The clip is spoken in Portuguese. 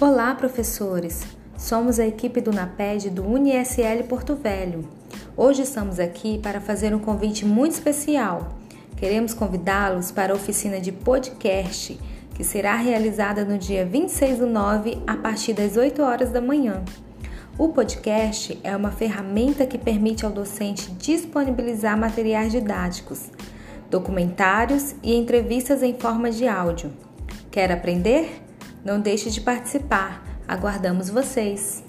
Olá, professores! Somos a equipe do NAPED do UniSL Porto Velho. Hoje estamos aqui para fazer um convite muito especial. Queremos convidá-los para a oficina de podcast, que será realizada no dia 26 do 9, a partir das 8 horas da manhã. O podcast é uma ferramenta que permite ao docente disponibilizar materiais didáticos, documentários e entrevistas em forma de áudio. Quer aprender? Não deixe de participar. Aguardamos vocês!